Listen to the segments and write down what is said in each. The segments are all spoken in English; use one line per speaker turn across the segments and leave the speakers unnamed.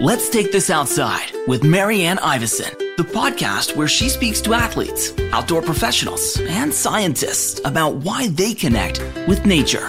Let's Take This Outside with Marianne Iveson, the podcast where she speaks to athletes, outdoor professionals, and scientists about why they connect with nature.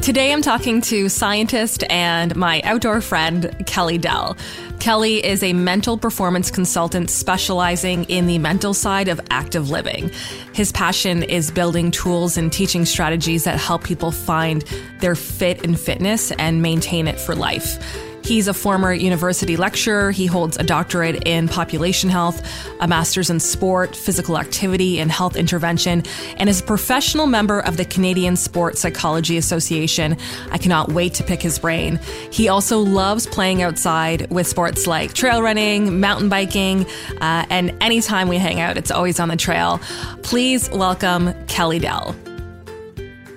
Today I'm talking to scientist and my outdoor friend, Kelly Doell. Kelly is a mental performance consultant specializing in the mental side of active living. His passion is building tools and teaching strategies that help people find their fit in fitness and maintain it for life. He's a former university lecturer. He holds a doctorate in population health, a master's in sport, physical activity, and health intervention, and is a professional member of the Canadian Sport Psychology Association. I cannot wait to pick his brain. He also loves playing outside with sports like trail running, mountain biking, uh, and anytime we hang out, it's always on the trail. Please welcome Kelly Doell.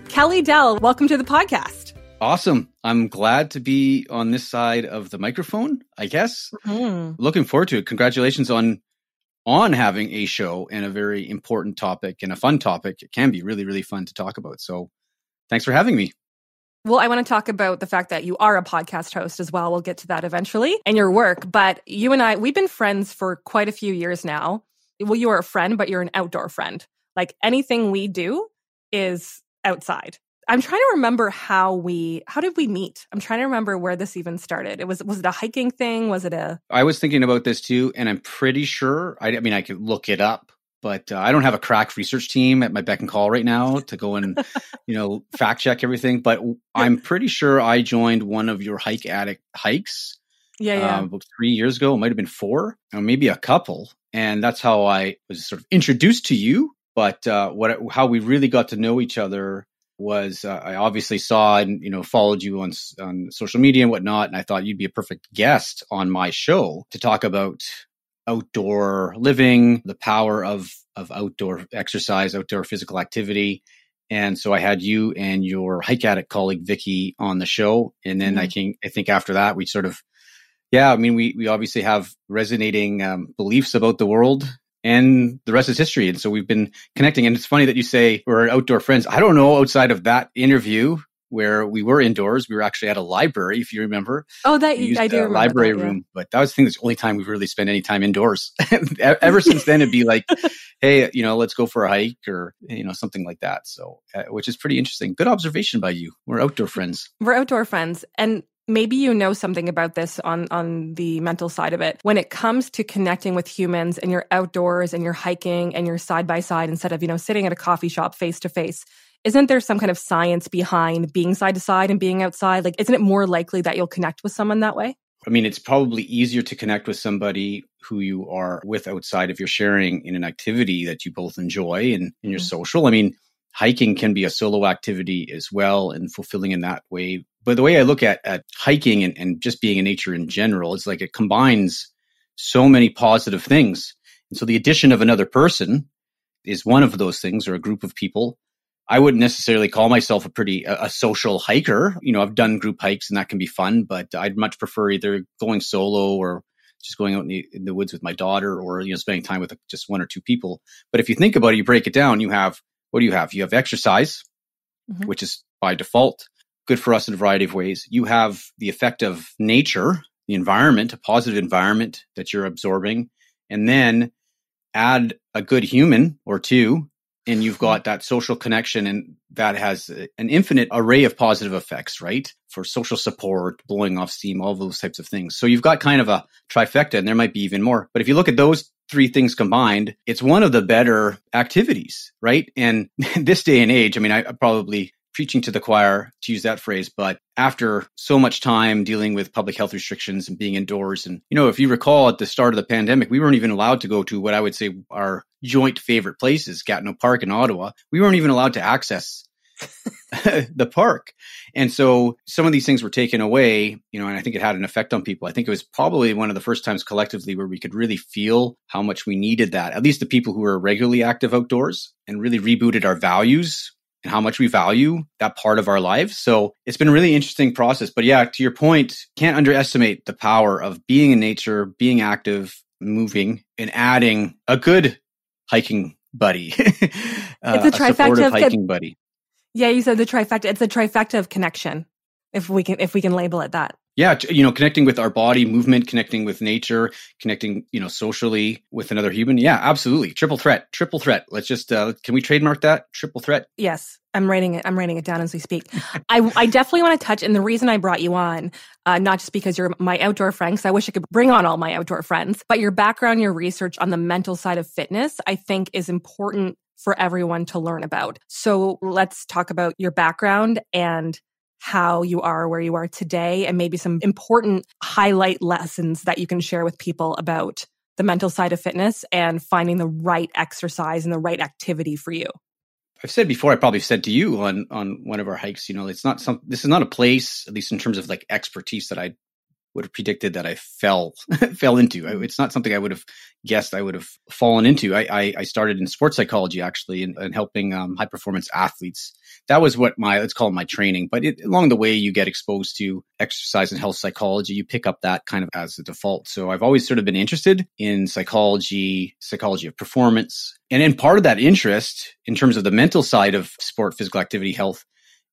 Kelly Doell, welcome to the podcast.
Awesome. I'm glad to be on this side of the microphone, I guess. Mm-hmm. Looking forward to it. Congratulations on on having a show and a very important topic and a fun topic. It can be really really fun to talk about. So, thanks for having me.
Well, I want to talk about the fact that you are a podcast host as well. We'll get to that eventually and your work. But you and I, we've been friends for quite a few years now. Well, you are a friend, but you're an outdoor friend. Like anything we do is outside. I'm trying to remember how we how did we meet? I'm trying to remember where this even started. It was was it a hiking thing? Was it a
I was thinking about this too and I'm pretty sure I, I mean I could look it up but uh, I don't have a crack research team at my beck and call right now to go and you know fact check everything but I'm pretty sure I joined one of your hike addict hikes
yeah, yeah.
Um, about three years ago. It might have been four, or maybe a couple. And that's how I was sort of introduced to you. But uh, what how we really got to know each other was uh, I obviously saw and you know followed you on on social media and whatnot, and I thought you'd be a perfect guest on my show to talk about outdoor living, the power of of outdoor exercise, outdoor physical activity. And so I had you and your hike addict colleague Vicky on the show, and then mm-hmm. I can I think after that we sort of yeah, I mean we we obviously have resonating um, beliefs about the world and the rest is history. And so we've been connecting. And it's funny that you say we're outdoor friends. I don't know outside of that interview where we were indoors. We were actually at a library, if you remember.
Oh, that I do. Remember.
Library
that, yeah.
room, but that was the thing. That's the only time we've really spent any time indoors. Ever since then, it'd be like, hey, you know, let's go for a hike or you know something like that. So, uh, which is pretty interesting. Good observation by you. We're outdoor friends.
We're outdoor friends, and maybe you know something about this on on the mental side of it when it comes to connecting with humans and you're outdoors and you're hiking and you're side by side instead of you know sitting at a coffee shop face to face isn't there some kind of science behind being side to side and being outside like isn't it more likely that you'll connect with someone that way
I mean, it's probably easier to connect with somebody who you are with outside if you're sharing in an activity that you both enjoy and, and you're mm-hmm. social. I mean, hiking can be a solo activity as well and fulfilling in that way but the way I look at, at hiking and, and just being in nature in general, it's like it combines so many positive things. And so the addition of another person is one of those things or a group of people. I wouldn't necessarily call myself a pretty a, a, social hiker. You know, I've done group hikes and that can be fun, but I'd much prefer either going solo or just going out in the, in the woods with my daughter or you know spending time with just one or two people. But if you think about it, you break it down, you have what do you have? You have exercise, mm-hmm. which is by default good for us in a variety of ways. You have the effect of nature, the environment, a positive environment that you're absorbing, and then add a good human or two, and you've got that social connection, and that has an infinite array of positive effects, right? For social support, blowing off steam, all those types of things. So you've got kind of a trifecta, and there might be even more. But if you look at those three things combined, it's one of the better activities, right? And this day and age, I mean, I probably preaching to the choir to use that phrase but after so much time dealing with public health restrictions and being indoors and you know if you recall at the start of the pandemic we weren't even allowed to go to what i would say our joint favorite places gatineau park in ottawa. We weren't even allowed to access the park. And so some of these things were taken away you know and i think it had an effect on people. I think it was probably one of the first times collectively where we could really feel how much we needed that at least the people who were regularly active outdoors and really rebooted our values and how much we value that part of our lives. So it's been a really interesting process. But yeah, to your point, can't underestimate the power of being in nature, being active, moving, and adding a good hiking buddy. uh,
it's a trifecta
a of hiking buddy.
Yeah, you said the trifecta. It's a trifecta of connection, if we can if we can label it that.
Yeah, you know, connecting with our body, movement, connecting with nature, connecting, you know, socially with another human. Yeah, absolutely. Triple threat. Triple threat. Let's just uh can we trademark that? Triple threat.
Yes. I'm writing it. I'm writing it down as we speak. I, I definitely want to touch, and the reason I brought you on, uh, not just because you're my outdoor friend, because I wish I could bring on all my outdoor friends, but your background, your research on the mental side of fitness, I think is important for everyone to learn about. So let's talk about your background and how you are where you are today and maybe some important highlight lessons that you can share with people about the mental side of fitness and finding the right exercise and the right activity for you.
I've said before, I probably said to you on on one of our hikes, you know, it's not some this is not a place, at least in terms of like expertise that I would have predicted that I fell fell into. It's not something I would have guessed I would have fallen into. I I, I started in sports psychology actually and, and helping um, high performance athletes. That was what my let's call it my training. But it, along the way, you get exposed to exercise and health psychology. You pick up that kind of as a default. So I've always sort of been interested in psychology, psychology of performance, and in part of that interest in terms of the mental side of sport, physical activity, health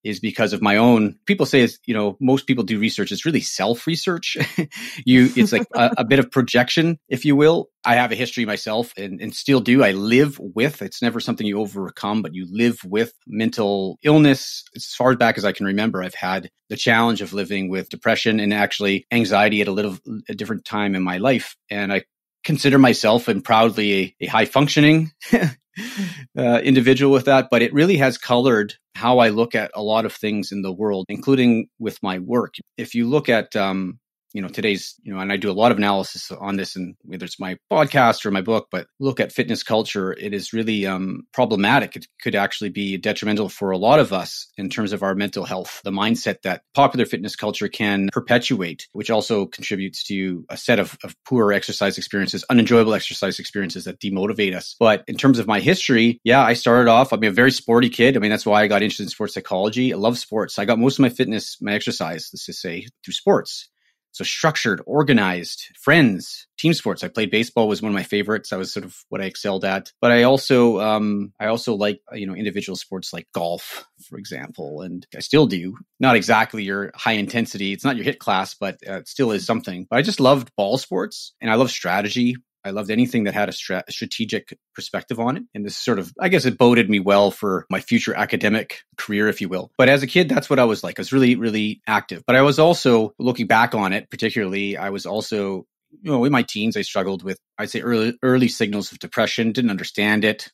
is because of my own people say is you know most people do research it's really self research you it's like a, a, bit of projection if you will. I have a history myself and, and still do. I live with it's never something you overcome but you live with mental illness. As far back as i can remember i've had the challenge of living with depression and actually anxiety at a little a different time in my life. And i consider myself and proudly a, a high functioning uh, individual with that, but it really has colored how I look at a lot of things in the world, including with my work. If you look at um, you know today's you know and i do a lot of analysis on this and whether it's my podcast or my book but look at fitness culture. It is really um, problematic. It could actually be detrimental for a lot of us in terms of our mental health the mindset that popular fitness culture can perpetuate which also contributes to a set of, of poor exercise experiences unenjoyable exercise experiences that demotivate us. But in terms of my history yeah i started off i mean a very sporty kid. I mean that's why i got interested in sports psychology. I love sports. I got most of my fitness my exercise let's just say through sports so structured, organized, friends, team sports. I played baseball was one of my favorites. That was sort of what I excelled at. But I also, um, I also like you know individual sports like golf, for example, and I still do. Not exactly your high intensity. It's not your HIIT class, but uh, it still is something. But I just loved ball sports, and I love strategy. I loved anything that had a stra- strategic perspective on it. And this sort of, I guess it boded me well for my future academic career, if you will. But as a kid, that's what I was like. I was really, really active. But I was also looking back on it, particularly, I was also, you know, in my teens, I struggled with, I'd say early, early signals of depression, didn't understand it,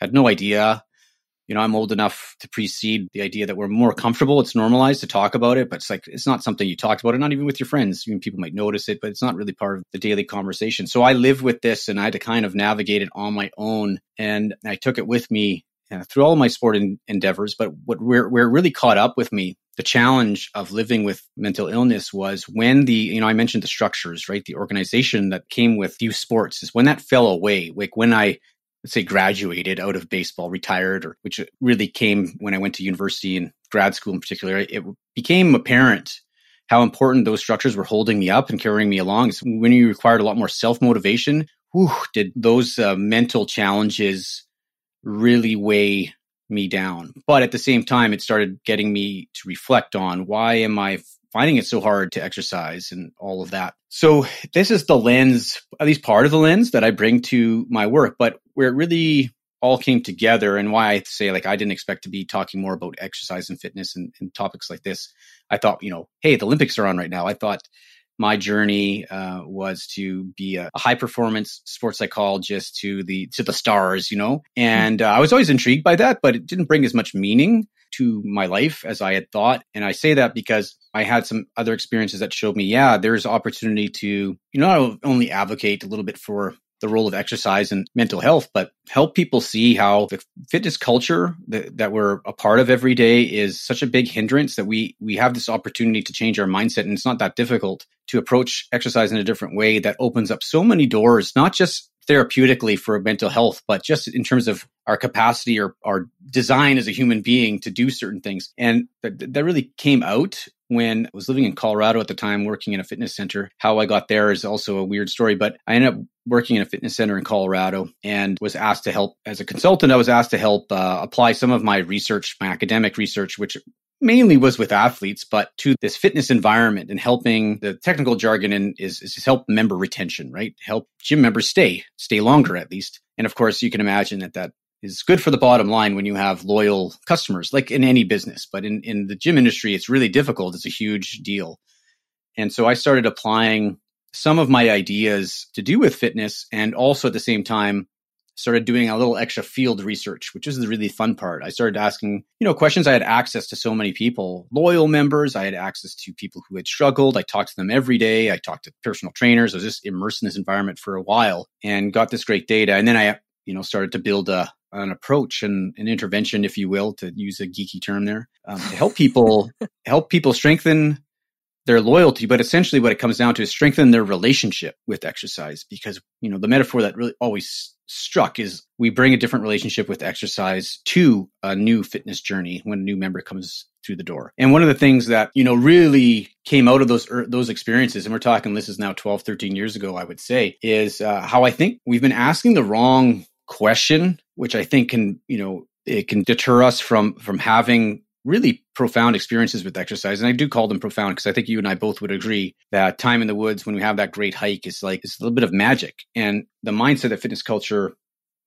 had no idea you know, I'm old enough to precede the idea that we're more comfortable. It's normalized to talk about it, but it's like, it's not something you talked about it, not even with your friends. Even people might notice it, but it's not really part of the daily conversation. So I lived with this and I had to kind of navigate it on my own. And I took it with me uh, through all my sport endeavors. But what where, where really caught up with me, the challenge of living with mental illness was when the, you know, I mentioned the structures, right? The organization that came with youth sports is when that fell away. Like when I say graduated out of baseball, retired, or which really came when I went to university and grad school in particular, it became apparent how important those structures were holding me up and carrying me along. So when you required a lot more self motivation, did those uh, mental challenges really weigh me down? But at the same time, it started getting me to reflect on why am I finding it so hard to exercise and all of that. So this is the lens, at least part of the lens that I bring to my work, but where it really all came together and why I say like I didn't expect to be talking more about exercise and fitness and, and topics like this. I thought, you know, hey, the Olympics are on right now. I thought my journey uh, was to be a, a, high performance sports psychologist to the to the stars, you know. And uh, I was always intrigued by that, but it didn't bring as much meaning to my life as I had thought. And I say that because I had some other experiences that showed me, yeah, there's opportunity to you know not only advocate a little bit for the role of exercise and mental health, but help people see how the fitness culture that, that, we're a part of every day is such a big hindrance that we we have this opportunity to change our mindset, and it's not that difficult to approach exercise in a different way that opens up so many doors, not just therapeutically for mental health, but just in terms of our capacity or our design as a human being to do certain things. And that, that really came out when I was living in Colorado at the time, working in a fitness center. How I got there is also a weird story, but I ended up working in a fitness center in Colorado and was asked to help as a consultant. I was asked to help uh, apply some of my research, my academic research, which mainly was with athletes, but to this fitness environment and helping the technical jargon in, is, is help member retention, right? Help gym members stay, stay longer at least. And of course, you can imagine that that is good for the bottom line when you have loyal customers, like in any business. But in, in the gym industry, it's really difficult. It's a huge deal. And so I started applying some of my ideas to do with fitness and also at the same time started doing a little extra field research, which is the really fun part. I started asking, you know, questions. I had access to so many people, loyal members. I had access to people who had struggled. I talked to them every day. I talked to personal trainers. I was just immersed in this environment for a while and got this great data. And then I, you know, started to build a, an approach and an intervention, if you will, to use a geeky term there, um, to help people help people strengthen their loyalty, but essentially what it comes down to is strengthen their relationship with exercise. Because you know the metaphor that really always struck is we bring a different relationship with exercise to a new fitness journey when a new member comes through the door. And one of the things that, you know, really came out of those those experiences and we're talking this is now 12 13 years ago I would say is uh, how I think we've been asking the wrong question which I think can, you know, it can deter us from from having really profound experiences with exercise. And I do call them profound because I think you and I both would agree that time in the woods when we have that great hike is like, it's a little bit of magic. And the mindset that fitness culture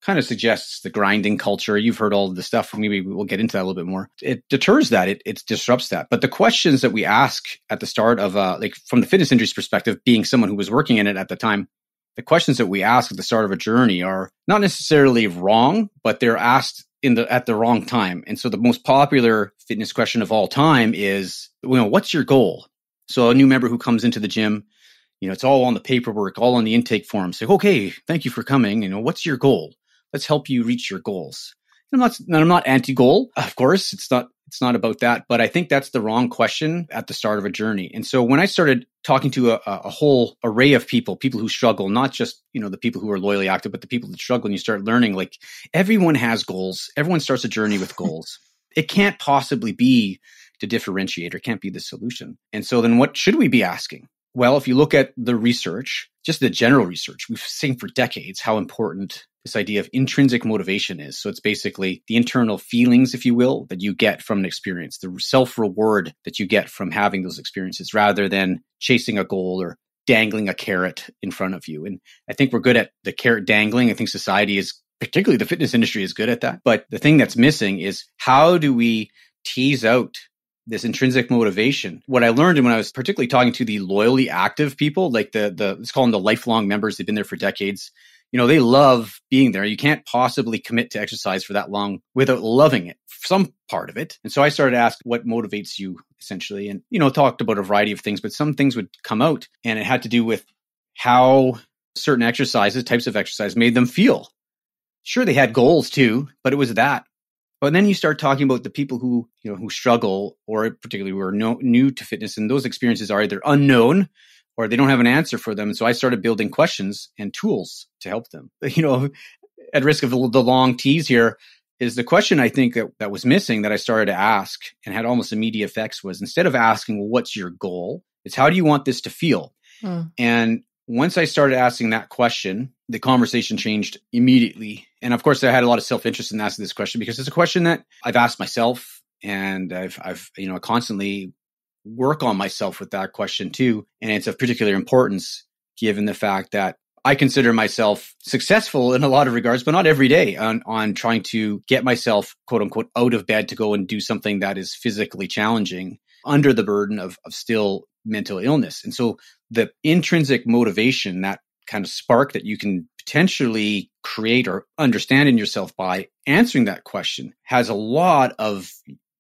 kind of suggests the grinding culture. You've heard all the stuff. Maybe we'll get into that a little bit more. It deters that. It, it disrupts that. But the questions that we ask at the start of, uh, like from the fitness industry's perspective, being someone who was working in it at the time, the questions that we ask at the start of a journey are not necessarily wrong, but they're asked in the at the wrong time. And so the most popular fitness question of all time is, you know, what's your goal? So a new member who comes into the gym, you know, it's all on the paperwork, all on the intake form. Say, okay, thank you for coming. You know, what's your goal? Let's help you reach your goals. I'm not, I'm not anti-goal. Of course, it's not, it's not about that. But I think that's the wrong question at the start of a journey. And so when I started talking to a, a whole array of people, people who struggle, not just, you know, the people who are loyally active, but the people that struggle, and you start learning like everyone has goals. Everyone starts a journey with goals. it can't possibly be the differentiator, it can't be the solution. And so then what should we be asking? Well, if you look at the research, just the general research, we've seen for decades how important this idea of intrinsic motivation is. So it's basically the internal feelings, if you will, that you get from an experience, the self reward that you get from having those experiences rather than chasing a goal or dangling a carrot in front of you. And I think we're good at the carrot dangling. I think society is, particularly the fitness industry, is good at that. But the thing that's missing is how do we tease out this intrinsic motivation. What I learned and when I was particularly talking to the loyally active people, like the the let's call them the lifelong members, they've been there for decades you know, they love being there. You can't possibly commit to exercise for that long without loving it, some part of it. And so I started to ask what motivates you essentially and, you know, talked about a variety of things, but some things would come out and it had to do with how certain exercises, types of exercise made them feel. Sure, they had goals too, but it was that. But then you start talking about the people who, you know, who struggle or particularly who are no, new to fitness and those experiences are either unknown or they don't have an answer for them. And so I started building questions and tools to help them. You know, at risk of the long tease here, is the question I think that, that was missing that I started to ask and had almost immediate effects was instead of asking, well, what's your goal? It's how do you want this to feel? Mm. And once I started asking that question, the conversation changed immediately. And of course, I had a lot of self interest in asking this question because it's a question that I've asked myself and I've, I've, you know, constantly work on myself with that question too. And it's of particular importance given the fact that I consider myself successful in a lot of regards, but not every day on, on trying to get myself, quote unquote, out of bed to go and do something that is physically challenging under the burden of, of still mental illness. And so the intrinsic motivation, that kind of spark that you can potentially create or understand in yourself by answering that question has a lot of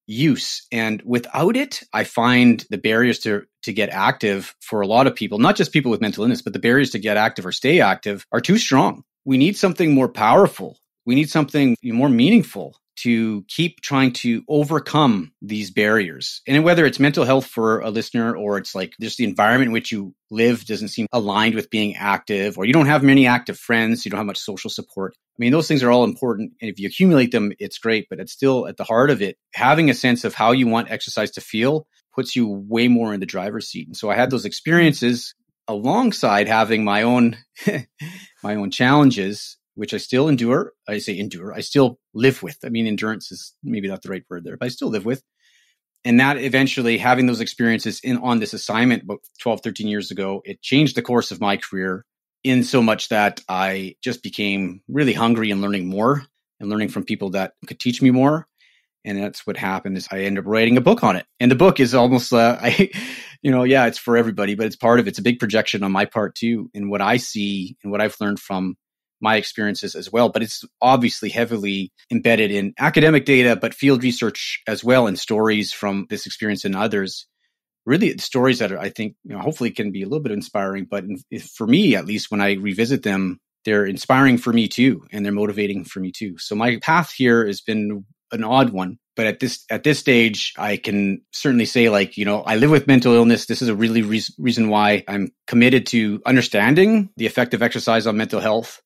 use. And without it, I find the barriers to, to get active for a lot of people, not just people with mental illness, but the barriers to get active or stay active are too strong. We need something more powerful. We need something more meaningful to keep trying to overcome these barriers. And whether it's mental health for a listener or it's like just the environment in which you live doesn't seem aligned with being active or you don't have many active friends, you don't have much social support. I mean, those things are all important. And if you accumulate them, it's great, but it's still at the heart of it. Having a sense of how you want exercise to feel puts you way more in the driver's seat. And so I had those experiences alongside having my own my own challenges which I still endure. I say endure. I still live with. I mean, endurance is maybe not the right word there, but I still live with. and that eventually having those experiences in on this assignment about 12 13 years ago it changed the course of my career in so much that i just became really hungry and learning more and learning from people that could teach me more and that's what happened is i ended up writing a book on it and the book is almost uh, i you know yeah it's for everybody but it's part of it's a big projection on my part too in what i see and what i've learned from my experiences as well. But it's obviously heavily embedded in academic data, but field research as well, and stories from this experience and others. Really, stories that are, I think, you know, hopefully can be a little bit inspiring. But for me, at least, when I revisit them, they're inspiring for me too, and they're motivating for me too. So my path here has been an odd one, but at this at this stage, I can certainly say, like, you know, I live with mental illness. This is a really re- reason why I'm committed to understanding the effect of exercise on mental health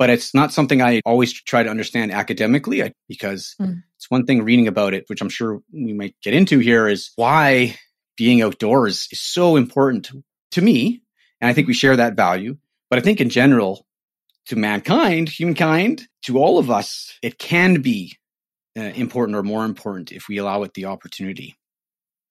but it's not something I always try to understand academically because mm. it's one thing reading about it, which I'm sure we might get into here, is why being outdoors is so important to me. And I think we share that value. But I think in general, to mankind, humankind, to all of us, it can be uh, important or more important if we allow it the opportunity.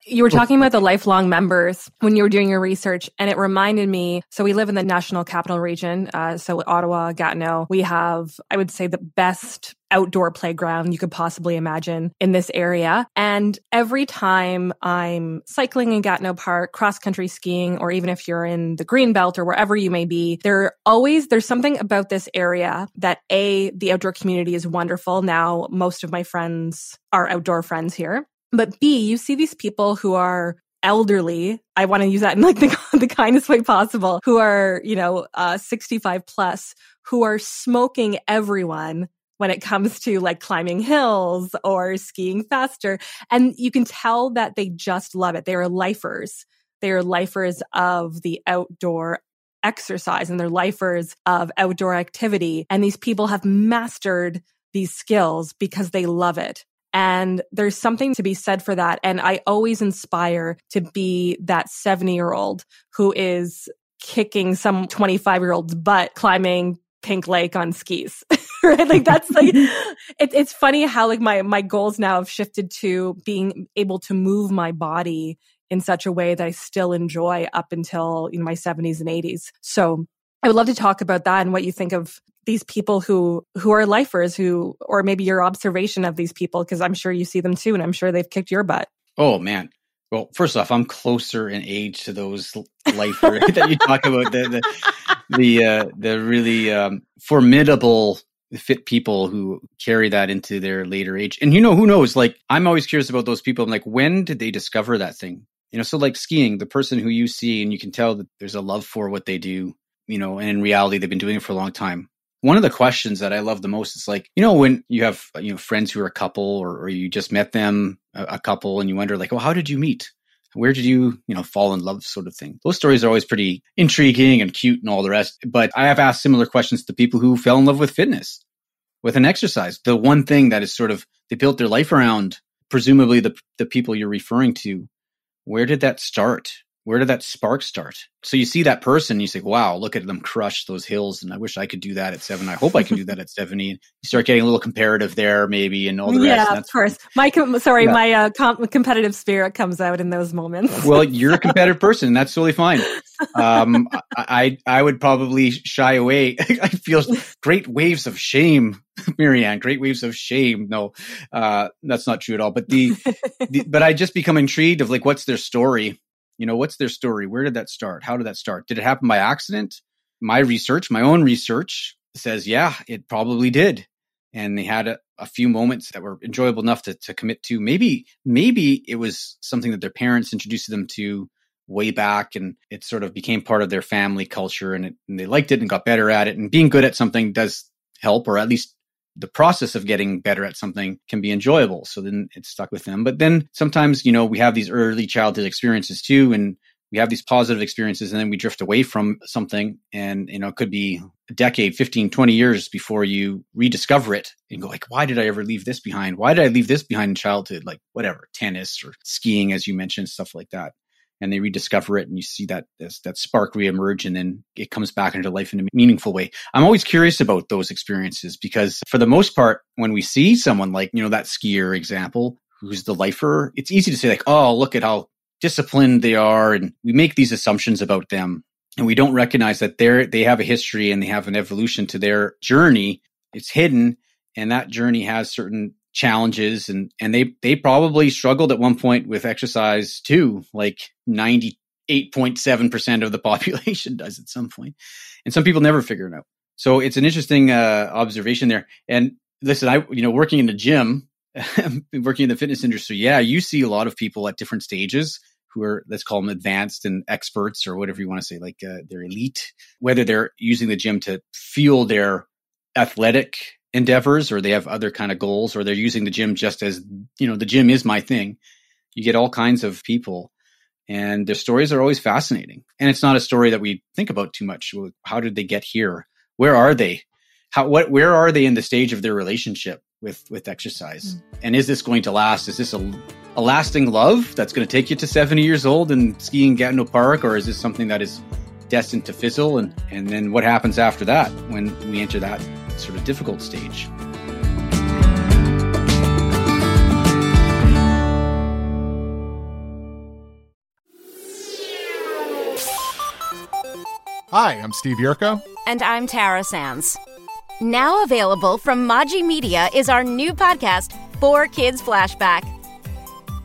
You were talking about the lifelong members when you were doing your research, and it reminded me. So we live in the National Capital Region, uh, so Ottawa, Gatineau. We have, I would say, the best outdoor playground you could possibly imagine in this area. And every time I'm cycling in Gatineau Park, cross country skiing, or even if you're in the green belt or wherever you may be, there always, there's something about this area that A, the outdoor community is wonderful. Now, most of my friends are outdoor friends here. But B, you see these people who are elderly. I want to use that in like the, the kindest way possible, who are, you know, uh, 65 plus, who are smoking everyone when it comes to like climbing hills or skiing faster. And you can tell that they just love it. They are lifers. They are lifers of the outdoor exercise and they're lifers of outdoor activity. And these people have mastered these skills because they love it. And there's something to be said for that. And I always inspire to be that 70 year old who is kicking some 25 year old's butt climbing Pink Lake on skis. right? Like that's like it, it's funny how like my my goals now have shifted to being able to move my body in such a way that I still enjoy up until you know, my 70s and 80s. So I would love to talk about that and what you think of these people who who are lifers who or maybe your observation of these people because I'm sure you see them too and I'm sure they've kicked your butt.
Oh man. Well, first off, I'm closer in age to those lifers that you talk about the the the, uh, the really um, formidable fit people who carry that into their later age. And you know, who knows? Like I'm always curious about those people. I'm like, when did they discover that thing? You know, so like skiing, the person who you see and you can tell that there's a love for what they do, you know, and in reality they've been doing it for a long time one of the questions that I love the most is like, you know, when you have, you know, friends who are a couple or, or you just met them, a, a, couple, and you wonder like, well, how did you meet? Where did you, you know, fall in love sort of thing? Those stories are always pretty intriguing and cute and all the rest. But I have asked similar questions to people who fell in love with fitness, with an exercise. The one thing that is sort of, they built their life around, presumably the, the people you're referring to. Where did that start? Where did that spark start? So you see that person, you say, wow, look at them crush those hills. And I wish I could do that at seven. I hope I can do that at 70. You start getting a little comparative there, maybe, and all the
yeah,
rest.
Yeah, of course. My, com- sorry, yeah. my uh, com- competitive spirit comes out in those moments.
well, you're a competitive person. That's totally fine. Um, I, I would probably shy away. I feel great waves of shame, Marianne, great waves of shame. No, uh, that's not true at all. But the, the, but I just become intrigued of like, what's their story? You know, what's their story? Where did that start? How did that start? Did it happen by accident? My research, my own research says, yeah, it probably did. And they had a, a few moments that were enjoyable enough to, to commit to. Maybe, maybe it was something that their parents introduced them to way back and it sort of became part of their family culture and, it, and they liked it and got better at it. And being good at something does help, or at least the process of getting better at something can be enjoyable. So then it's stuck with them. But then sometimes, you know, we have these early childhood experiences too, and we have these positive experiences and then we drift away from something and you know it could be a decade 15 20 years before you rediscover it and go like why did i ever leave this behind why did i leave this behind in childhood like whatever tennis or skiing as you mentioned stuff like that and they rediscover it and you see that that spark reemerge and then it comes back into life in a meaningful way. I'm always curious about those experiences because for the most part, when we see someone like, you know, that skier example who's the lifer, it's easy to say like, oh, look at how disciplined they are. And we make these assumptions about them and we don't recognize that they're, they have a history and they have an evolution to their journey. It's hidden and that journey has certain challenges and, and they, they probably struggled at one point with exercise too, like 98.7% of the population does at some. And some people never figure it out. So it's an interesting uh, observation there. And listen, I, you know, working in the gym, working in the fitness industry, yeah, you see a lot of people at different stages who are let's call them advanced and experts or whatever you want to say like uh, they're elite whether they're using the gym to fuel their athletic endeavors or they have other kind of goals or they're using the gym just as you know the gym is my thing. You get all kinds of people and their stories are always fascinating. And it's not a story that we think about too much. How did they get here? Where are they? How what where are they in the stage of their relationship with with exercise? Mm. and is this going to last? Is this a, a lasting love that's going to take you to 70 years old and skiing Gatineau Park or is this something that is destined to fizzle? And and then what happens after that when we enter that sort of difficult stage
Hi, I'm Steve Yerko.
And I'm Tara Sands. Now available from Maji Media is our new podcast, 4Kids Flashback.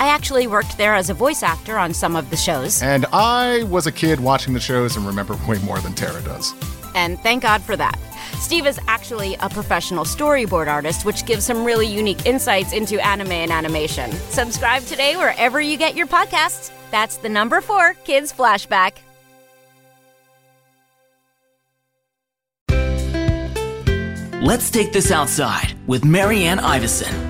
I actually worked there as a voice actor on some of the shows.
And I was a kid watching the shows and remember way more than Tara does.
And thank God for that. Steve is actually a professional storyboard artist, which gives some really unique insights into anime and animation. Subscribe today wherever you get your podcasts. That's the number four Kids Flashback.
Let's take this outside with Marianne Iveson.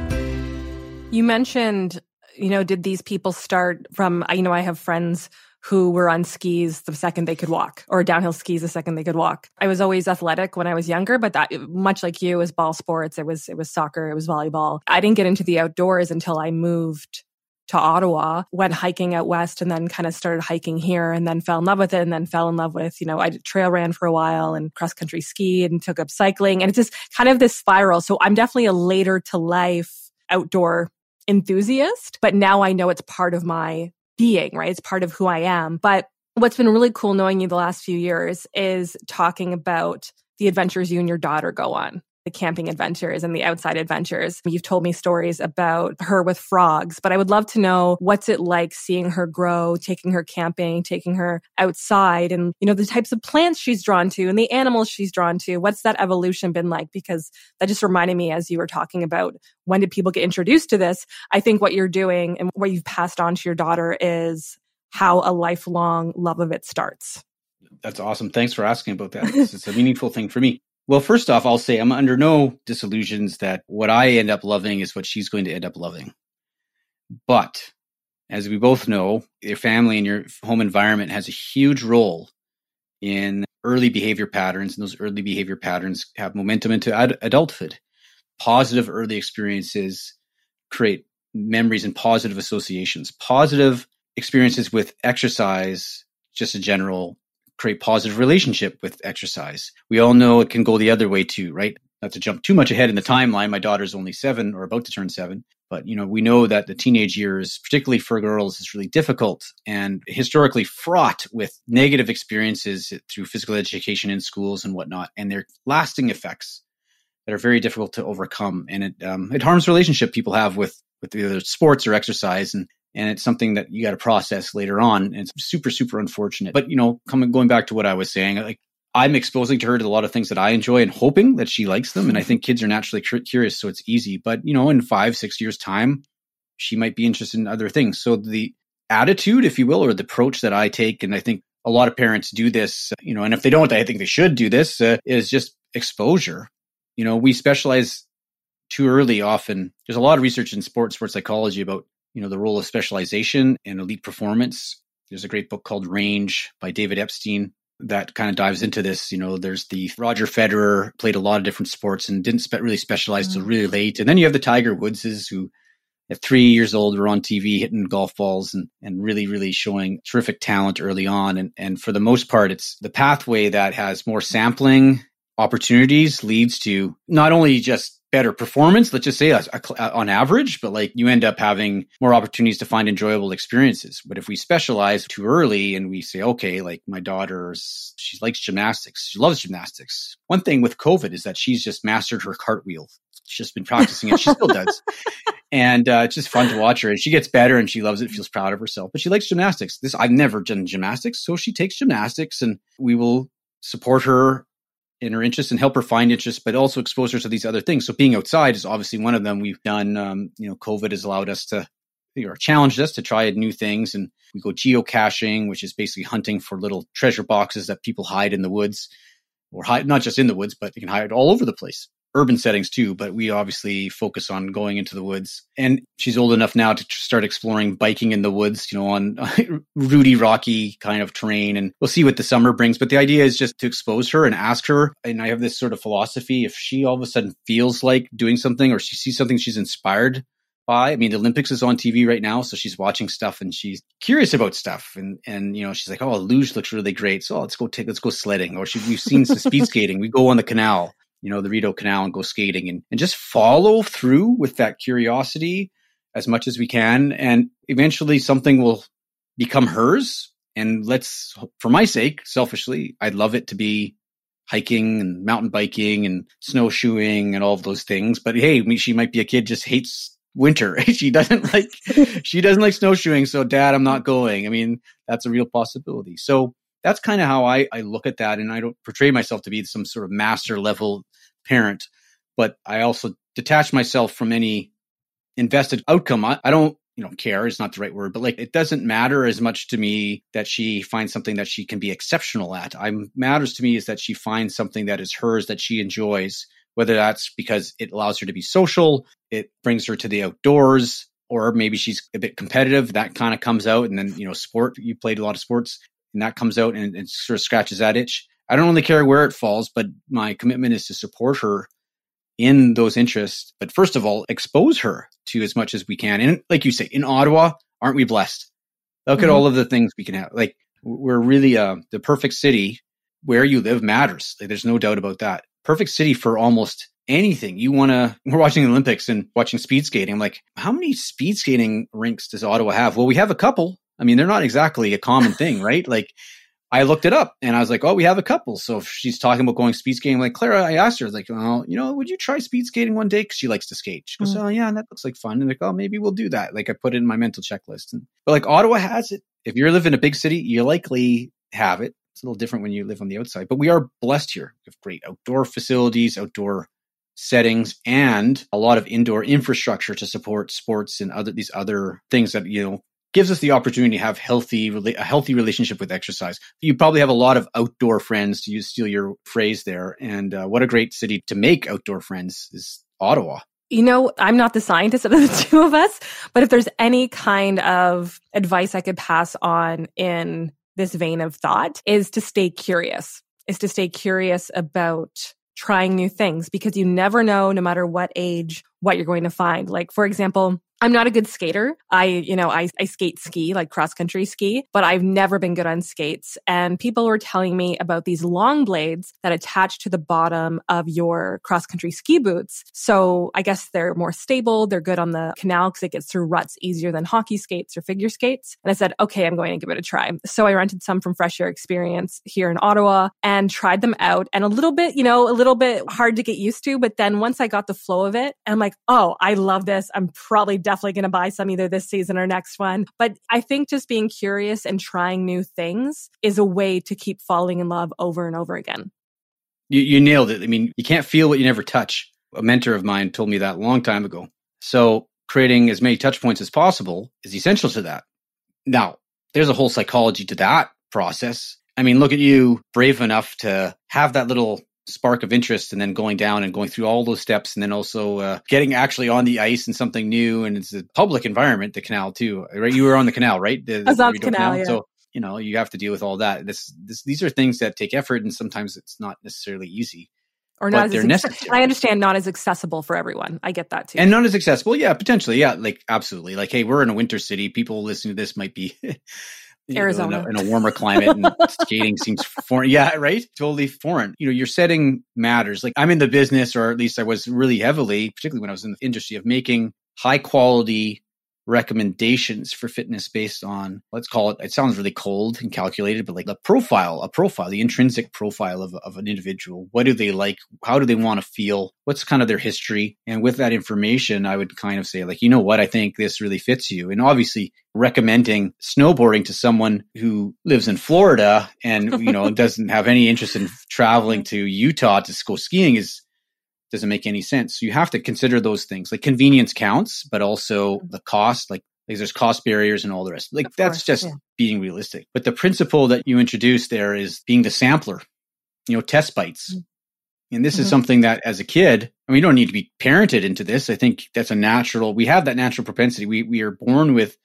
You mentioned you know, did these people start from, you know, I have friends who were on skis the second they could walk or downhill skis the second they could walk. I was always athletic when I was younger, but that much like you was ball sports. It was, it was soccer. It was volleyball. I didn't get into the outdoors until I moved to Ottawa, went hiking out west and then kind of started hiking here and then fell in love with it and then fell in love with, you know, I trail ran for a while and cross country skied and took up cycling. And it's just kind of this spiral. So I'm definitely a later to life outdoor enthusiast, but now I know it's part of my being, right? It's part of who I am. But what's been really cool knowing you the last few years is talking about the adventures you and your daughter go on the camping adventures and the outside adventures. You've told me stories about her with frogs, but I would love to know what's it like seeing her grow, taking her camping, taking her outside and, you know, the types of plants she's drawn to and the animals she's drawn to. What's that evolution been like? Because that just reminded me as you were talking about when did people get introduced to this? I think what you're doing and what you've passed on to your daughter is how a lifelong love of it starts.
That's awesome. Thanks for asking about that. it's a meaningful thing for me. Well, first off, I'll say I'm under no disillusions that what I end up loving is what she's going to end up loving. But as we both know, your family and your home environment has a huge role in early behavior patterns, and those early behavior patterns have momentum into ad- adulthood. Positive early experiences create memories and positive associations. Positive experiences with exercise, just a general create positive relationship with exercise. We all know it can go the other way too, right? Not to jump too much ahead in the timeline. My daughter's only seven or about to turn seven, but you know, we know that the teenage years, particularly for girls, is really difficult and historically fraught with negative experiences through physical education in schools and whatnot, and their lasting effects that are very difficult to overcome. And it um, it harms relationship people have with with either sports or exercise and and it's something that you got to process later on. And it's super, super unfortunate. But you know, coming going back to what I was saying, like I'm exposing to her to a lot of things that I enjoy and hoping that she likes them. And I think kids are naturally curious, so it's easy. But you know, in five, six years time, she might be interested in other things. So the attitude, if you will, or the approach that I take, and I think a lot of parents do this, you know, and if they don't, I think they should do this, uh, is just exposure. You know, we specialize too early often. There's a lot of research in sports, sports psychology about you know, the role of specialization and elite performance. There's a great book called Range by David Epstein. that kind of dives into this. You know, there's the Roger Federer played a lot of different sports and didn't spe- really specialize mm-hmm. till really late. And then you have the Tiger Woodses who at three years old were on TV hitting golf balls and, and really, really showing terrific talent early on. And, and for the most part, it's the pathway that has more sampling opportunities leads to not only just better performance, let's just say uh, on average, but like you end up having more opportunities to find enjoyable experiences. But if we specialize too early and we say, okay, like my daughter's, she likes gymnastics, she loves gymnastics. One thing with COVID is that she's just mastered her cartwheel. She's just been practicing it. She still does. And uh, it's just fun to watch her. And she gets better and she loves it, feels proud of herself. But she likes gymnastics. This I've never done gymnastics. So she takes gymnastics and we will support her in her interest and help her find interest, but also expose her to these other things. So being outside is obviously one of them. We've done, um, you know, COVID has allowed us to or challenged us to try new things, and we go geocaching, which is basically hunting for little treasure boxes that people hide in the woods, or hide not just in the woods, but you can hide all over the place urban settings too, but we obviously focus on going into the woods. And she's old enough now to start exploring biking in the woods, you know, on rooty, rocky kind of terrain. And we'll see what the summer brings. But the idea is just to expose her and ask her. And I have this sort of philosophy if she all of a sudden feels like doing something or she sees something she's inspired by. I mean, the Olympics is on TV right now, so she's watching stuff and she's curious about stuff. And and you know, she's like, "Oh, luge looks really great, so let's go take let's go sledding." Or she, we've seen some speed skating. We go on the canal you know, the Rideau Canal and go skating and, and just follow through with that curiosity as much as we can. And eventually something will become hers. And let's, for my sake, selfishly, I'd love it to be hiking and mountain biking and snowshoeing and all of those things. But hey, she might be a kid just hates winter. she doesn't like she doesn't like snowshoeing. So dad, I'm not going. I mean, that's a real possibility. So that's kind of how I, I look at that. And I don't portray myself to be some sort of master level parent, but I also detach myself from any invested outcome. I, I don't, you know, care is not the right word, but like it doesn't matter as much to me that she finds something that she can be exceptional at. I matters to me is that she finds something that is hers that she enjoys, whether that's because it allows her to be social, it brings her to the outdoors, or maybe she's a bit competitive. That kind of comes out. And then, you know, sport, you played a lot of sports and that comes out and, and sort of scratches that itch. I don't really care where it falls, but my commitment is to support her in those interests. But first of all, expose her to as much as we can. And like you say, in Ottawa, aren't we blessed? Look mm-hmm. at all of the things we can have. Like we're really uh, the perfect city. Where you live matters. Like, there's no doubt about that. Perfect city for almost anything. You want to, we're watching the Olympics and watching speed skating. I'm like, how many speed skating rinks does Ottawa have? Well, we have a couple. I mean, they're not exactly a common thing, right? Like I looked it up and I was like, oh, we have a couple. So if she's talking about going speed skating, like Clara, I asked her, like, well, you know, would you try speed skating one day? Because she likes to skate. She goes, mm. oh, yeah, and that looks like fun. And like, oh, maybe we'll do that. Like I put it in my mental checklist. And, but like Ottawa has it. If you live in a big city, you likely have it. It's a little different when you live on the outside, but we are blessed here. We have great outdoor facilities, outdoor settings and a lot of indoor infrastructure to support sports and other these other things that you know gives us the opportunity to have healthy a healthy relationship with exercise. You probably have a lot of outdoor friends to use steal your phrase there, and uh, what a great city to make outdoor friends is Ottawa.
You know, I'm not the scientist of the two of us, but if there's any kind of advice I could pass on in this vein of thought is to stay curious, is to stay curious about trying new things because you never know, no matter what age, what you're going to find. Like, for example, I'm not a good skater. I, you know, I, I skate ski, like cross country ski, but I've never been good on skates. And people were telling me about these long blades that attach to the bottom of your cross country ski boots. So I guess they're more stable. They're good on the canal because it gets through ruts easier than hockey skates or figure skates. And I said, okay, I'm going to give it a try. So I rented some from Fresh Air Experience here in Ottawa and tried them out and a little bit, you know, a little bit hard to get used to. But then once I got the flow of it, I'm like, oh, I love this. I'm probably definitely going to buy some either this season or next one. But I think just being curious and trying new things is a way to keep falling in love over and over again.
You, you nailed it. I mean, you can't feel what you never touch. A mentor of mine told me that a long time ago. So creating as many touch points as possible is essential to that. Now, there's a whole psychology to that process. I mean, look at you, brave enough to have that little spark of interest and then going down and going through all those steps and then also uh, getting actually on the ice and something new and it's a public environment the canal too right you were on the canal right the,
I was on the canal, canal. Yeah.
so you know, you have to deal with all that. This, this, these are things that take effort and sometimes it's not necessarily easy.
Or not as necessary. I understand not as accessible for everyone. I get that too.
And not as accessible. Yeah, potentially. Yeah, like absolutely. Like, hey, we're in a winter city. People listening to this might be
Arizona
know, in, a, in, a, warmer climate and skating seems foreign. Yeah, right. Totally foreign. You know, your setting matters. Like I'm in the business, or at least I was really heavily, particularly when I was in the industry of making high quality recommendations for fitness based on let's call it it sounds really cold and calculated but like the profile a profile the intrinsic profile of, of an individual. What do they like? How do they want to feel? What's kind of their history? And with that information i would kind of say like you know what? I think this really fits you. And obviously recommending snowboarding to someone who lives in florida and you know doesn't have any interest in traveling to utah to go skiing is doesn't make any sense. So you have to consider those things. Like convenience counts, but also mm-hmm. the cost, like, like there's cost barriers and all the rest. Like of that's course, just yeah. being realistic. But the principle that you introduced there is being the sampler, you know, test bites. Mm-hmm. And this mm-hmm. is something that as a kid, I mean, you don't need to be parented into this. I think that's a natural, we have that natural propensity. We, we are born with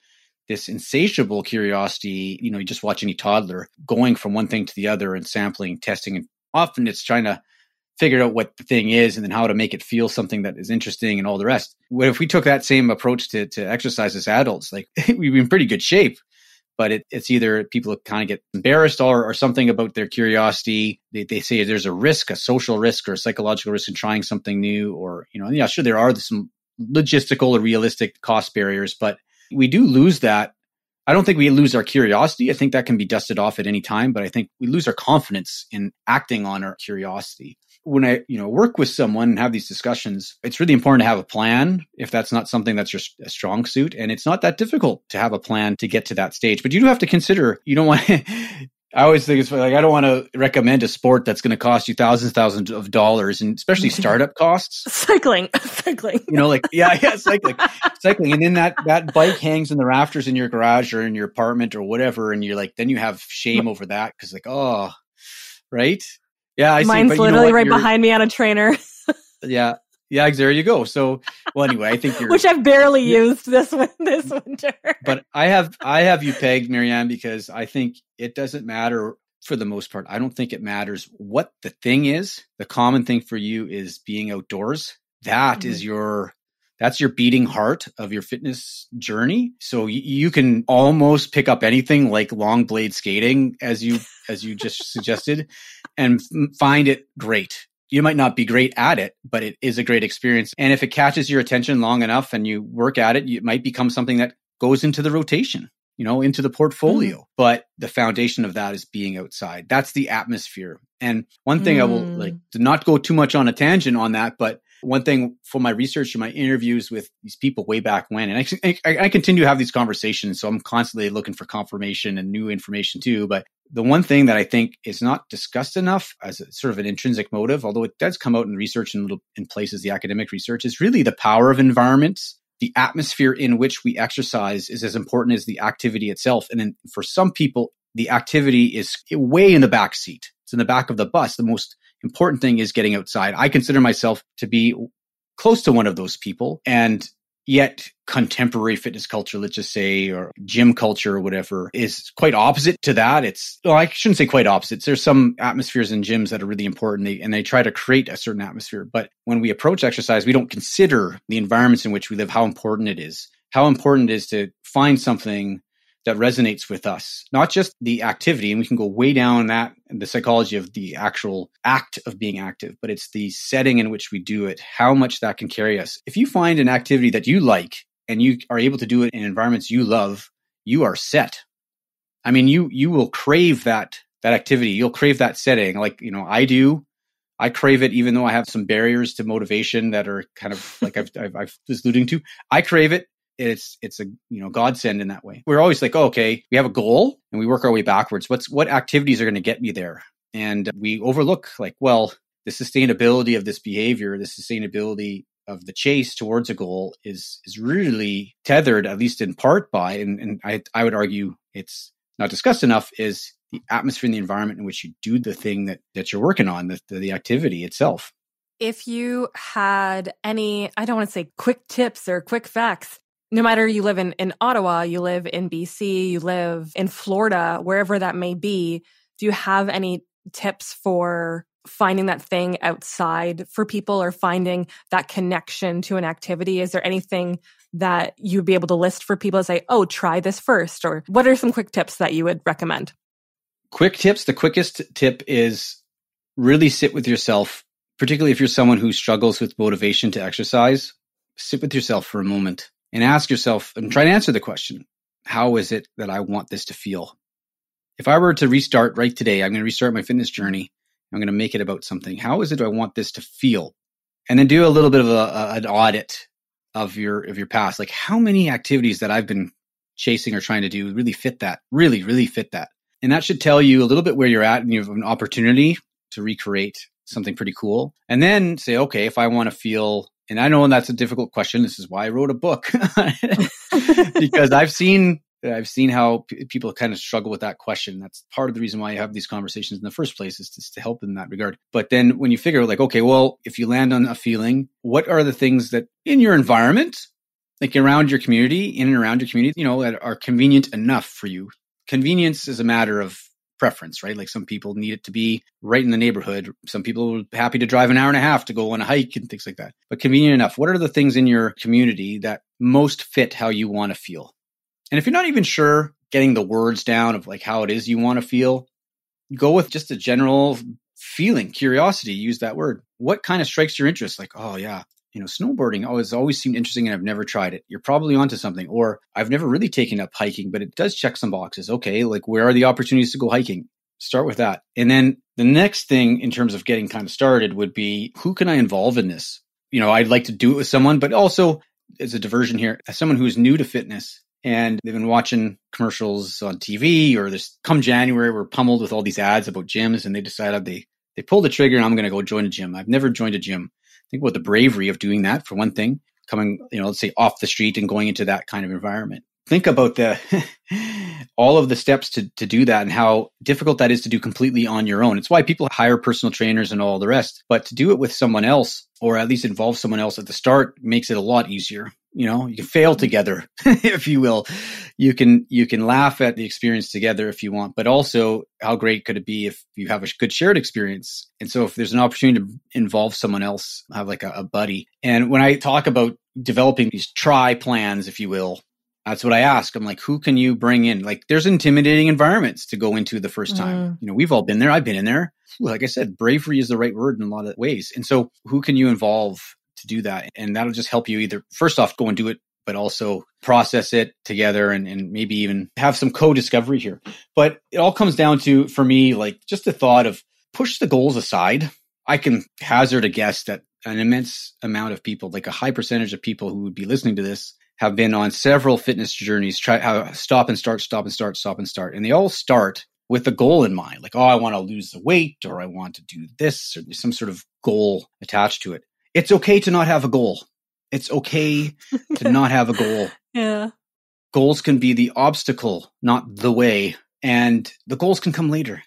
this insatiable curiosity. You know, you just watch any toddler going from one thing to the other and sampling, testing, and often it's trying to figured out what the thing is and then how to make it feel something that is interesting and all the rest. What if we took that same approach to, to exercise as adults? Like we'd be in pretty good shape, but it, it's either people kind of get embarrassed or, or something about their curiosity. They, they say there's a risk, a social risk or a psychological risk in trying something new or, you know, yeah, sure, there are some logistical or realistic cost barriers, but we do lose that I don't think we lose our curiosity. I think that can be dusted off at any time, but I think we lose our confidence in acting on our curiosity when I, you know, work with someone and have these discussions, it's really important to have a plan if that's not something that's your a strong suit. And it's not that difficult to have a plan to get to that stage. But you do have to consider, you don't want to, I always think it's like I don't want to recommend a sport that's going to cost you thousands, thousands of dollars, and especially startup costs.
Cycling, cycling.
You know, like yeah, yeah, cycling, cycling, and then that that bike hangs in the rafters in your garage or in your apartment or whatever, and you're like, then you have shame over that because like, oh, right, yeah, I
Mine's
see,
literally right you're, behind me on a trainer.
yeah. Yeah, there you go. So, well, anyway, I think you're,
which I've barely used this one this winter.
but I have I have you pegged, Marianne, because I think it doesn't matter for the most part. I don't think it matters what the thing is. The common thing for you is being outdoors. That mm-hmm. is your that's your beating heart of your fitness journey. So y- you can almost pick up anything like long blade skating as you as you just suggested and find it great. You might not be great at it, but it is a great experience. And if it catches your attention long enough and you work at it, it might become something that goes into the rotation you know, into the portfolio. Mm. But the foundation of that is being outside. That's the atmosphere. And one thing mm. I will like to not go too much on a tangent on that, but one thing for my research and my interviews with these people way back when, and I, I, I, continue to have these conversations. So I'm constantly looking for confirmation and new information too. But the one thing that I think is not discussed enough as a, sort of an intrinsic motive, although it does come out in research in little in places, the academic research is really the power of environments. The atmosphere in which we exercise is as important as the activity itself. And then for some people, the activity is way in the back seat. It's in the back of the bus. The most important thing is getting outside. I consider myself to be close to one of those people. And yet contemporary fitness culture, let's just say, or gym culture or whatever is quite opposite to that. It's, well, I shouldn't say quite opposite. There's some atmospheres in gyms that are really important they, and they try to create a certain atmosphere. But when we approach exercise, we don't consider the environments in which we live, how important it is, how important it is to find something that resonates with us, not just the activity. And we can go way down that the psychology of the actual act of being active, but it's the setting in which we do it, how much that can carry us. If you find an activity that you like and you are able to do it in environments you love, you are set. I mean, you, you will crave that, that activity. You'll crave that setting. Like, you know, I do. I crave it, even though I have some barriers to motivation that are kind of like I've, I've, I've was alluding to. I crave it it's it's a you know godsend in that way. We're always like, oh, okay, we have a goal and we work our way backwards. What's what activities are going to get me there? And we overlook like, well, the sustainability of this behavior, the sustainability of the chase towards a goal is is really tethered, at least in part, by and, and I I would argue it's not discussed enough is the atmosphere and the environment in which you do the thing that that you're working on, the the, the activity itself.
If you had any, I don't want to say quick tips or quick facts no matter you live in, in Ottawa, you live in BC, you live in Florida, wherever that may be, do you have any tips for finding that thing outside for people or finding that connection to an activity? Is there anything that you'd be able to list for people to say, oh, try this first? Or what are some quick tips that you would recommend?
Quick tips. The quickest tip is really sit with yourself, particularly if you're someone who struggles with motivation to exercise. Sit with yourself for a moment and ask yourself and try to answer the question How is it that I want this to feel? If I were to restart right today, I'm going to restart my fitness journey. I'm going to make it about something. How is it do I want this to feel? And then do a little bit of a, a, an audit of your of your past. Like how many activities that I've been chasing or trying to do really fit that? Really, really fit that. And that should tell you a little bit where you're at and you have an opportunity to recreate something pretty cool. And then say, okay, if I want to feel and I know that's a difficult question. This is why I wrote a book because I've seen I've seen how p- people kind of struggle with that question. That's part of the reason why I have these conversations in the first place is to, to help in that regard. But then when you figure like, okay, well, if you land on a feeling, what are the things that in your environment, like around your community, in and around your community, you know, that are convenient enough for you? Convenience is a matter of preference, right? Like some people need it to be right in the neighborhood. Some people are happy to drive an hour and a half to go on a hike and things like that. But convenient enough. What are the things in your community that most fit how you want to feel? And if you're not even sure getting the words down of like how it is you want to feel, go with just a general feeling, curiosity, use that word. What kind of strikes your interest? Like, oh yeah, you know, snowboarding always always seemed interesting and I've never tried it. You're probably onto something. Or I've never really taken up hiking, but it does check some boxes. Okay, like where are the opportunities to go hiking? Start with that. And then the next thing in terms of getting kind of started would be who can I involve in this? You know, I'd like to do it with someone, but also as a diversion here, as someone who's new to fitness and they've been watching commercials on TV or this come January, we're pummeled with all these ads about gyms and they decided they, they pulled the trigger and I'm going to go join a gym. I've never joined a gym think about the bravery of doing that for one thing, coming, you know, let's say off the street and going into that kind of environment. Think about the all of the steps to to do that and how difficult that is to do completely on your own. It's why people hire personal trainers and all the rest. But to do it with someone else or at least involve someone else at the start makes it a lot easier you know you can fail together if you will you can you can laugh at the experience together if you want but also how great could it be if you have a good shared experience and so if there's an opportunity to involve someone else have like a, a buddy and when i talk about developing these try plans if you will that's what I ask. I'm like, who can you bring in? Like, there's intimidating environments to go into the first time. Mm. You know, we've all been there. I've been in there. Like I said, bravery is the right word in a lot of ways. And so, who can you involve to do that. And that'll just help you either first off go and do it, but also process it together and, and maybe even have some co-discovery here. But it all comes down to, for me, like just the thought of push the goals aside. I can hazard a guess that an immense amount of people, like a high percentage of people who would be listening to this, have been on several fitness journeys, try how stop and start, stop and start, stop and start. And they all start with a goal in mind, like, oh, I want to lose the weight or I want to do this or some sort of goal attached to it it's okay to not have a goal. It's okay to not have a goal.
Yeah.
Goals can be the obstacle, not the way. And the goals can come later.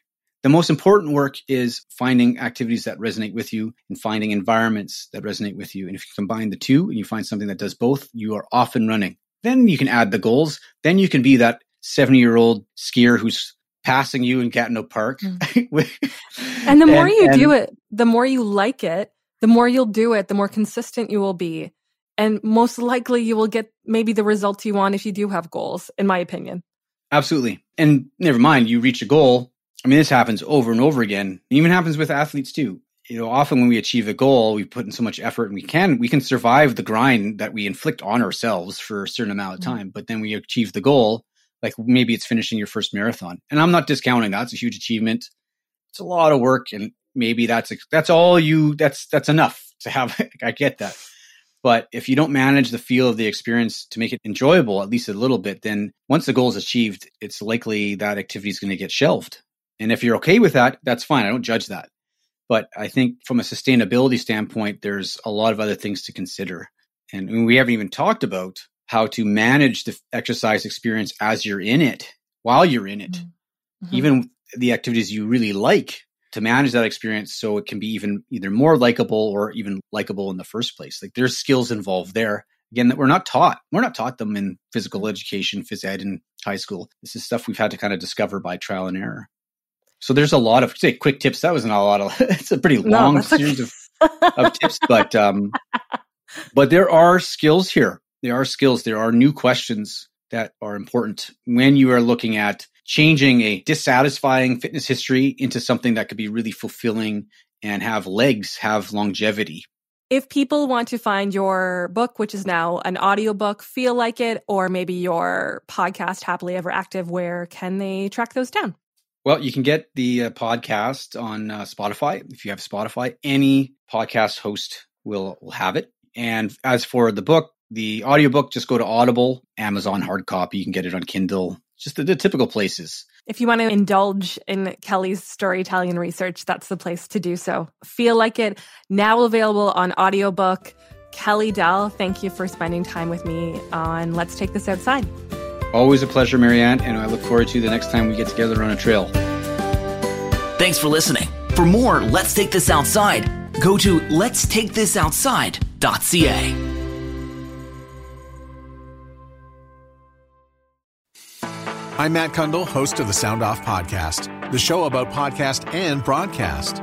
The most important work is finding activities that resonate with you and finding environments that resonate with you. And if you combine the two and you find something that does both, you are off and running. Then you can add the goals. Then you can be that 70 year old skier who's passing you in Gatineau Park.
Mm. and the more and, you and, do it, the more you like it, the more you'll do it, the more consistent you will be. And most likely you will get maybe the results you want if you do have goals, in my opinion.
Absolutely. And never mind, you reach a goal. I mean, this happens over and over again. It even happens with athletes too. You know, often when we achieve a goal, we put in so much effort and we can, we can survive the grind that we inflict on ourselves for a certain amount of mm-hmm. time. But then we achieve the goal, like maybe it's finishing your first marathon. And I'm not discounting that. It's a huge achievement. It's a lot of work and maybe that's that's all you that's that's enough to have i get that but if you don't manage the feel of the experience to make it enjoyable at least a little bit then once the goal is achieved it's likely that activity is going to get shelved and if you're okay with that that's fine i don't judge that but i think from a sustainability standpoint there's a lot of other things to consider and we haven't even talked about how to manage the exercise experience as you're in it while you're in it mm-hmm. even the activities you really like to manage that experience so it can be even either more likable or even likable in the first place. Like there's skills involved there again that we're not taught. We're not taught them in physical education, phys ed in high school. This is stuff we've had to kind of discover by trial and error. So there's a lot of say quick tips. That wasn't a lot of. it's a pretty long no, series okay. of, of tips, but um, but there are skills here. There are skills. There are new questions that are important when you are looking at changing a dissatisfying fitness history into something that could be really fulfilling and have legs, have longevity.
If people want to find your book, which is now an audiobook, feel like it, or maybe your podcast, Happily Ever Active, where can they track those down?
Well, you can get the uh, podcast on uh, Spotify. If you have Spotify, any podcast host will, will have it. And as for the book, the audiobook, just go to Audible, Amazon hard copy. You can get it on Kindle, just the, the typical places.
If you want to indulge in Kelly's storytelling research, that's the place to do so. Feel like it now available on audiobook. Kelly Doell, thank you for spending time with me on Let's Take This Outside.
Always a pleasure, Marianne, and I look forward to the next time we get together on a trail.
Thanks for listening. For more Let's Take This Outside, go to let's take this letstakethisoutside.ca.
I'm Matt Cundill, host of the Sound Off Podcast, the show about podcast and broadcast.